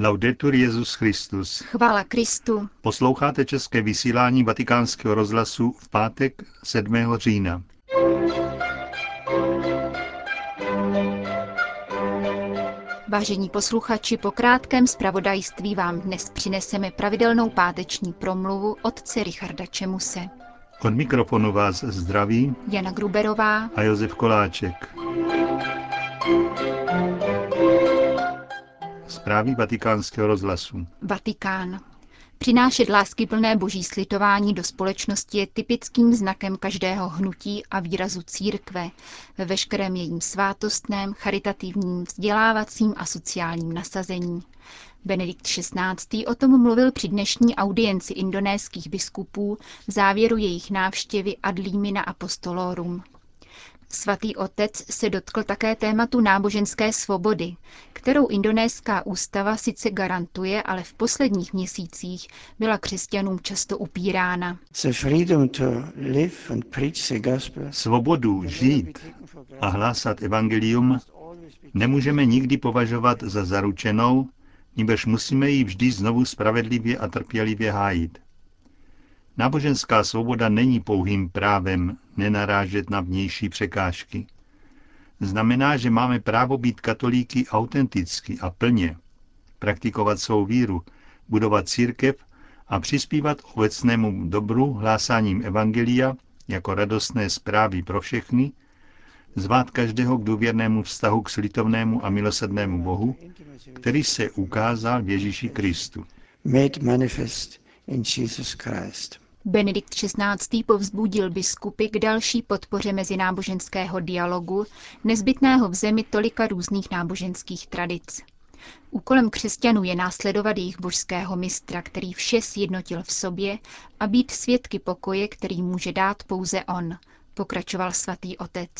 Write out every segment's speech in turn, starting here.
Laudetur Jezus Christus. Chvála Kristu. Posloucháte české vysílání Vatikánského rozhlasu v pátek 7. října. Vážení posluchači, po krátkém zpravodajství vám dnes přineseme pravidelnou páteční promluvu otce Richarda Čemuse. Od mikrofonu vás zdraví Jana Gruberová a Josef Koláček. Zprávy vatikánského rozhlasu. Vatikán. Přinášet láskyplné boží slitování do společnosti je typickým znakem každého hnutí a výrazu církve ve veškerém jejím svátostném, charitativním, vzdělávacím a sociálním nasazení. Benedikt XVI. o tom mluvil při dnešní audienci indonéských biskupů v závěru jejich návštěvy ad limina apostolorum. Svatý otec se dotkl také tématu náboženské svobody, kterou indonéská ústava sice garantuje, ale v posledních měsících byla křesťanům často upírána. Svobodu žít a hlásat evangelium nemůžeme nikdy považovat za zaručenou, níbež musíme ji vždy znovu spravedlivě a trpělivě hájit. Náboženská svoboda není pouhým právem nenarážet na vnější překážky. Znamená, že máme právo být katolíky autenticky a plně, praktikovat svou víru, budovat církev a přispívat obecnému dobru hlásáním evangelia jako radostné zprávy pro všechny, zvát každého k důvěrnému vztahu k slitovnému a milosednému Bohu, který se ukázal v Ježíši Kristu. Made manifest in Jesus Christ. Benedikt XVI. povzbudil biskupy k další podpoře mezináboženského dialogu, nezbytného v zemi tolika různých náboženských tradic. Úkolem křesťanů je následovat jejich božského mistra, který vše sjednotil v sobě a být svědky pokoje, který může dát pouze on, pokračoval svatý otec.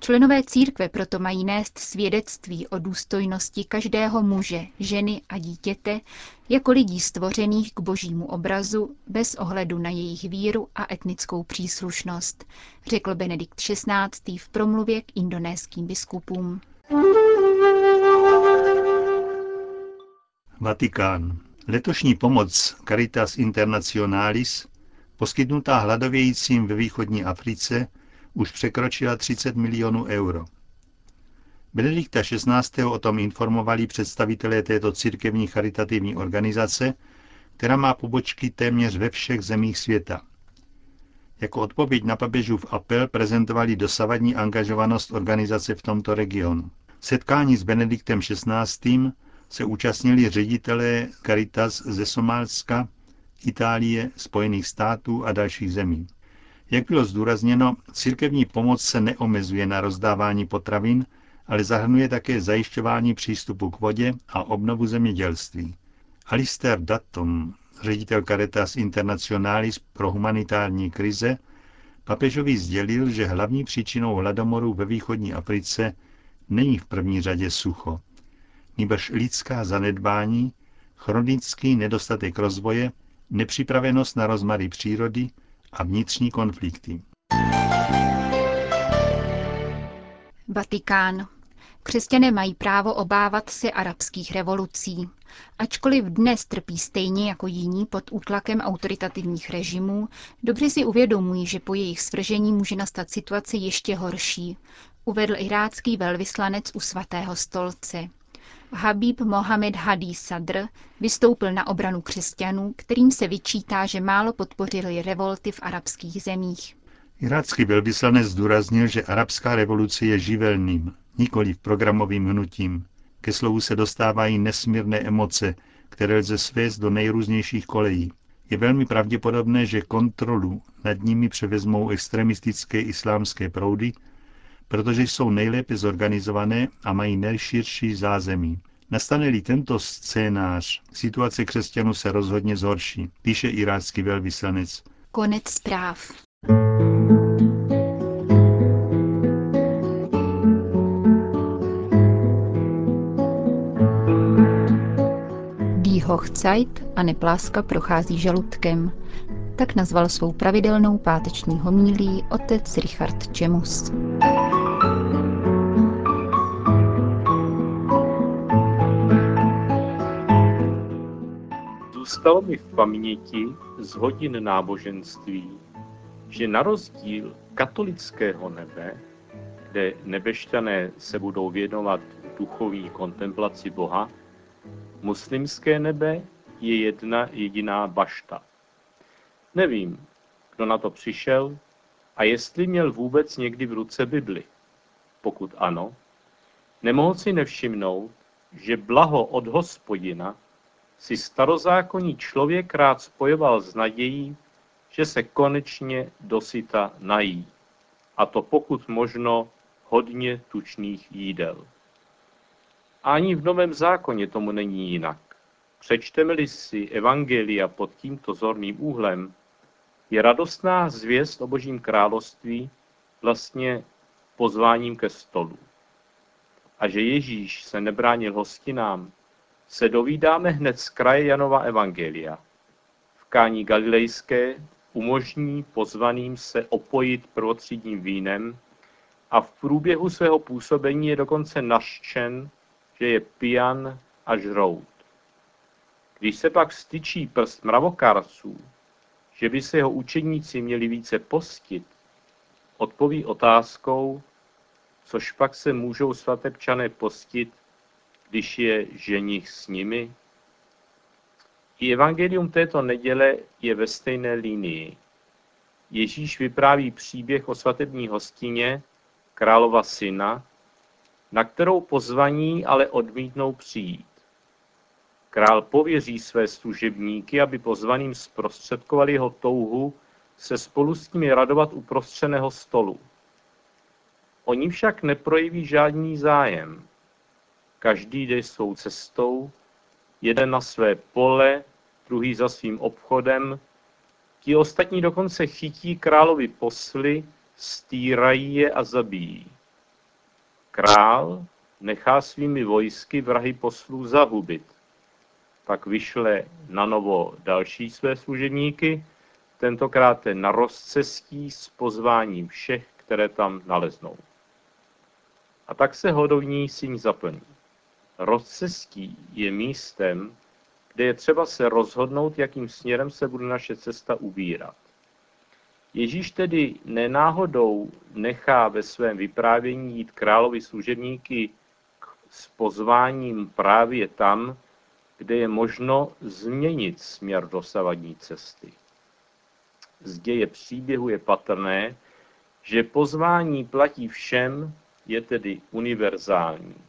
Členové církve proto mají nést svědectví o důstojnosti každého muže, ženy a dítěte jako lidí stvořených k božímu obrazu bez ohledu na jejich víru a etnickou příslušnost, řekl Benedikt XVI. v promluvě k indonéským biskupům. Vatikán. Letošní pomoc Caritas Internationalis, poskytnutá hladovějícím ve východní Africe, už překročila 30 milionů euro. Benedikta XVI. o tom informovali představitelé této církevní charitativní organizace, která má pobočky téměř ve všech zemích světa. Jako odpověď na papežův apel prezentovali dosavadní angažovanost organizace v tomto regionu. Setkání s Benediktem XVI. se účastnili ředitelé Caritas ze Somálska, Itálie, Spojených států a dalších zemí. Jak bylo zdůrazněno, církevní pomoc se neomezuje na rozdávání potravin, ale zahrnuje také zajišťování přístupu k vodě a obnovu zemědělství. Alistair Dutton, ředitel Caritas Internationalis pro humanitární krize, papežovi sdělil, že hlavní příčinou hladomoru ve východní Africe není v první řadě sucho, nýbrž lidská zanedbání, chronický nedostatek rozvoje, nepřipravenost na rozmary přírody a vnitřní konflikty. Vatikán. Křesťané mají právo obávat se arabských revolucí. Ačkoliv dnes trpí stejně jako jiní pod útlakem autoritativních režimů, dobře si uvědomují, že po jejich svržení může nastat situace ještě horší, uvedl irácký velvyslanec u svatého stolce. Habib Mohamed Hadi Sadr vystoupil na obranu křesťanů, kterým se vyčítá, že málo podpořili revolty v arabských zemích. Irácký velvyslanec zdůraznil, že arabská revoluce je živelným, nikoli programovým hnutím. Ke slovu se dostávají nesmírné emoce, které lze svést do nejrůznějších kolejí. Je velmi pravděpodobné, že kontrolu nad nimi převezmou extremistické islámské proudy, protože jsou nejlépe zorganizované a mají nejširší zázemí. Nastane-li tento scénář, situace křesťanů se rozhodně zhorší, píše irácký velvyslanec. Konec zpráv. Hochzeit a nepláska prochází žaludkem. Tak nazval svou pravidelnou páteční homílí otec Richard Čemus. Zůstalo mi v paměti z hodin náboženství, že na rozdíl katolického nebe, kde nebešťané se budou věnovat duchovní kontemplaci Boha, muslimské nebe je jedna jediná bašta. Nevím, kdo na to přišel a jestli měl vůbec někdy v ruce Bibli. Pokud ano, nemohl si nevšimnout, že blaho od hospodina si starozákonní člověk rád spojoval s nadějí, že se konečně dosyta nají. A to pokud možno hodně tučných jídel. Ani v Novém zákoně tomu není jinak. Přečteme-li si Evangelia pod tímto zorným úhlem, je radostná zvěst o Božím království vlastně pozváním ke stolu. A že Ježíš se nebránil hostinám, se dovídáme hned z kraje Janova Evangelia. V kání galilejské umožní pozvaným se opojit prvotřídním vínem a v průběhu svého působení je dokonce naščen, že je pijan a žrout. Když se pak styčí prst mravokárců, že by se jeho učeníci měli více postit, odpoví otázkou, což pak se můžou svatebčané postit, když je ženich s nimi? I evangelium této neděle je ve stejné linii. Ježíš vypráví příběh o svatební hostině, králova syna, na kterou pozvaní ale odmítnou přijít. Král pověří své služebníky, aby pozvaným zprostředkovali jeho touhu se spolu s nimi radovat u prostřeného stolu. Oni však neprojeví žádný zájem. Každý jde svou cestou, jeden na své pole, druhý za svým obchodem. Ti ostatní dokonce chytí královi posly, stýrají je a zabijí. Král nechá svými vojsky vrahy poslů zahubit pak vyšle na novo další své služebníky, tentokrát na rozcestí s pozváním všech, které tam naleznou. A tak se hodovní síň zaplní. Rozcestí je místem, kde je třeba se rozhodnout, jakým směrem se bude naše cesta ubírat. Ježíš tedy nenáhodou nechá ve svém vyprávění jít královi služebníky s pozváním právě tam, kde je možno změnit směr dosavadní cesty. Z děje příběhu je patrné, že pozvání platí všem, je tedy univerzální.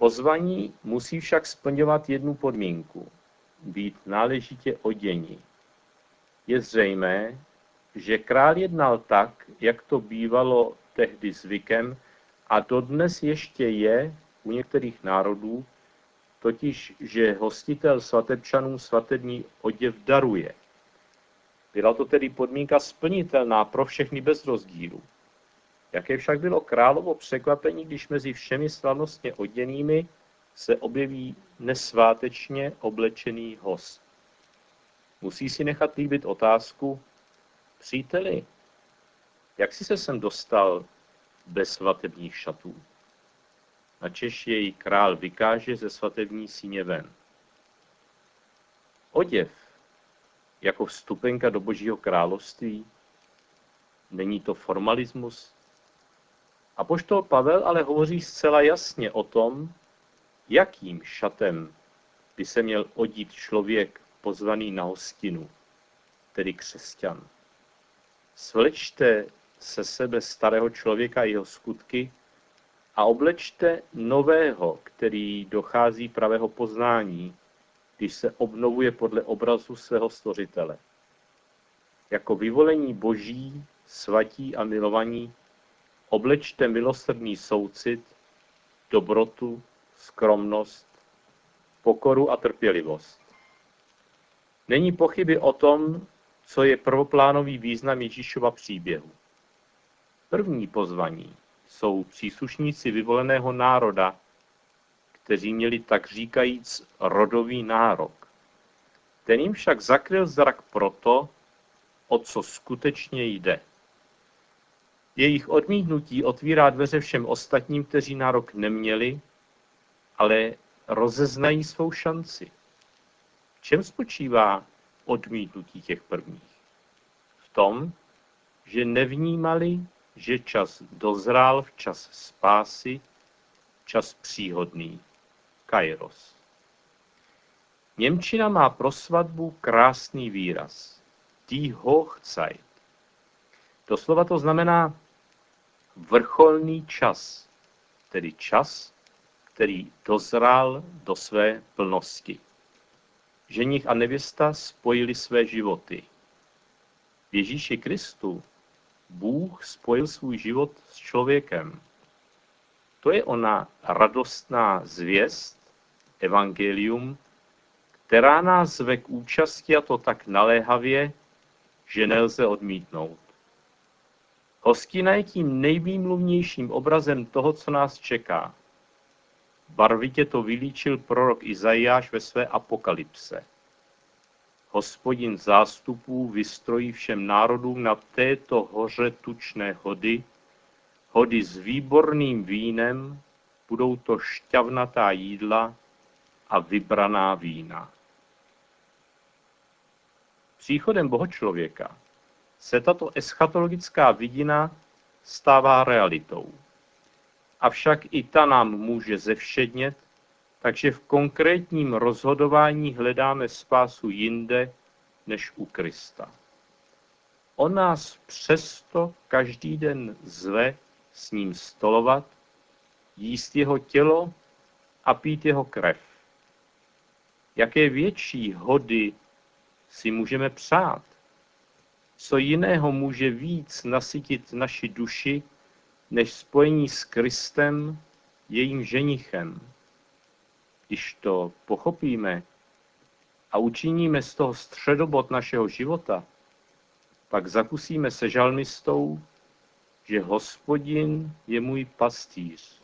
Pozvaní musí však splňovat jednu podmínku – být náležitě oděni. Je zřejmé, že král jednal tak, jak to bývalo tehdy zvykem a dodnes ještě je u některých národů totiž že hostitel svatebčanům svatební oděv daruje. Byla to tedy podmínka splnitelná pro všechny bez rozdílu. Jaké však bylo královo překvapení, když mezi všemi slavnostně oděnými se objeví nesvátečně oblečený host. Musí si nechat líbit otázku, příteli, jak jsi se sem dostal bez svatebních šatů? načež jej král vykáže ze svatební síně ven. Oděv jako vstupenka do božího království, není to formalismus? A poštol Pavel ale hovoří zcela jasně o tom, jakým šatem by se měl odít člověk pozvaný na hostinu, tedy křesťan. Svlečte se sebe starého člověka a jeho skutky a oblečte nového, který dochází pravého poznání, když se obnovuje podle obrazu svého stvořitele. Jako vyvolení boží, svatí a milovaní, oblečte milosrdný soucit, dobrotu, skromnost, pokoru a trpělivost. Není pochyby o tom, co je prvoplánový význam Ježíšova příběhu. První pozvaní jsou příslušníci vyvoleného národa, kteří měli tak říkajíc rodový nárok. Ten jim však zakryl zrak proto, o co skutečně jde. Jejich odmítnutí otvírá dveře všem ostatním, kteří nárok neměli, ale rozeznají svou šanci. V čem spočívá odmítnutí těch prvních? V tom, že nevnímali, že čas dozrál v čas spásy, čas příhodný, kairos. Němčina má pro svatbu krásný výraz. Die Hochzeit. Doslova to znamená vrcholný čas, tedy čas, který dozrál do své plnosti. Ženich a nevěsta spojili své životy. V Ježíši Kristu Bůh spojil svůj život s člověkem. To je ona radostná zvěst, evangelium, která nás zve k účasti a to tak naléhavě, že nelze odmítnout. Hostina je tím nejvýmluvnějším obrazem toho, co nás čeká. Barvitě to vylíčil prorok Izajáš ve své apokalypse. Hospodin zástupů vystrojí všem národům na této hoře tučné hody, hody s výborným vínem, budou to šťavnatá jídla a vybraná vína. Příchodem bohočlověka se tato eschatologická vidina stává realitou. Avšak i ta nám může zevšednět, takže v konkrétním rozhodování hledáme spásu jinde než u Krista. On nás přesto každý den zve s ním stolovat, jíst jeho tělo a pít jeho krev. Jaké větší hody si můžeme přát? Co jiného může víc nasytit naši duši, než spojení s Kristem, jejím ženichem? Když to pochopíme a učiníme z toho středobod našeho života, pak zakusíme se žalmistou, že hospodin je můj pastýř.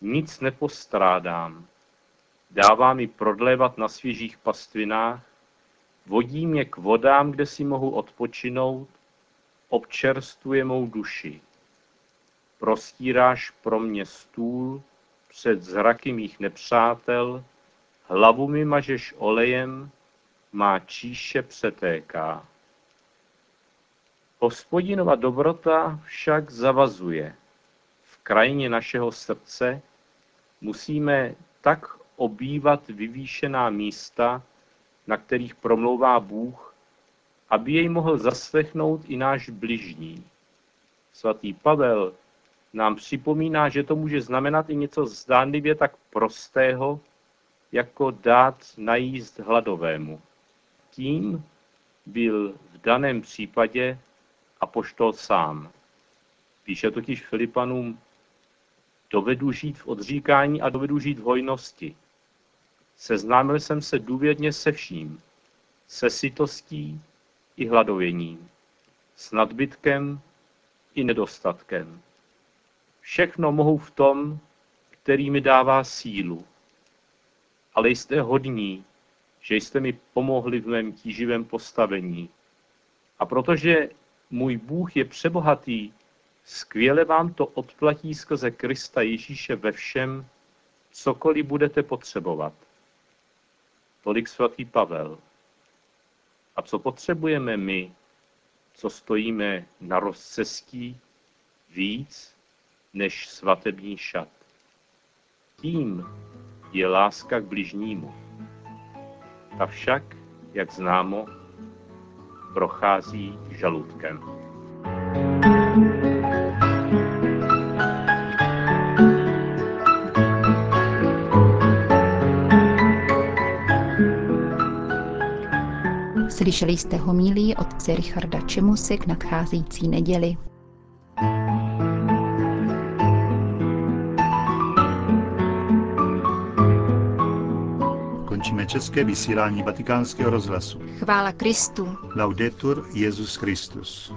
Nic nepostrádám. Dává mi prodlévat na svěžích pastvinách, vodí mě k vodám, kde si mohu odpočinout, občerstvuje mou duši. Prostíráš pro mě stůl před zraky mých nepřátel, hlavu mi mažeš olejem, má číše přetéká. Hospodinova dobrota však zavazuje. V krajině našeho srdce musíme tak obývat vyvýšená místa, na kterých promlouvá Bůh, aby jej mohl zaslechnout i náš bližní. Svatý Pavel nám připomíná, že to může znamenat i něco zdánlivě tak prostého, jako dát najíst hladovému. Tím byl v daném případě apoštol sám. Píše totiž Filipanům, dovedu žít v odříkání a dovedu žít v hojnosti. Seznámil jsem se důvěrně se vším, se sytostí i hladověním, s nadbytkem i nedostatkem. Všechno mohu v tom, který mi dává sílu. Ale jste hodní, že jste mi pomohli v mém tíživém postavení. A protože můj Bůh je přebohatý, skvěle vám to odplatí skrze Krista Ježíše ve všem, cokoliv budete potřebovat. Tolik svatý Pavel. A co potřebujeme my, co stojíme na rozcestí, víc než svatební šat? Tím je láska k bližnímu. Ta však, jak známo, prochází žaludkem. Slyšeli jste homílí otce Richarda Čemuse k nadcházející neděli. Končíme české vysílání vatikánského rozhlasu. Chvála Kristu. Laudetur Jezus Christus.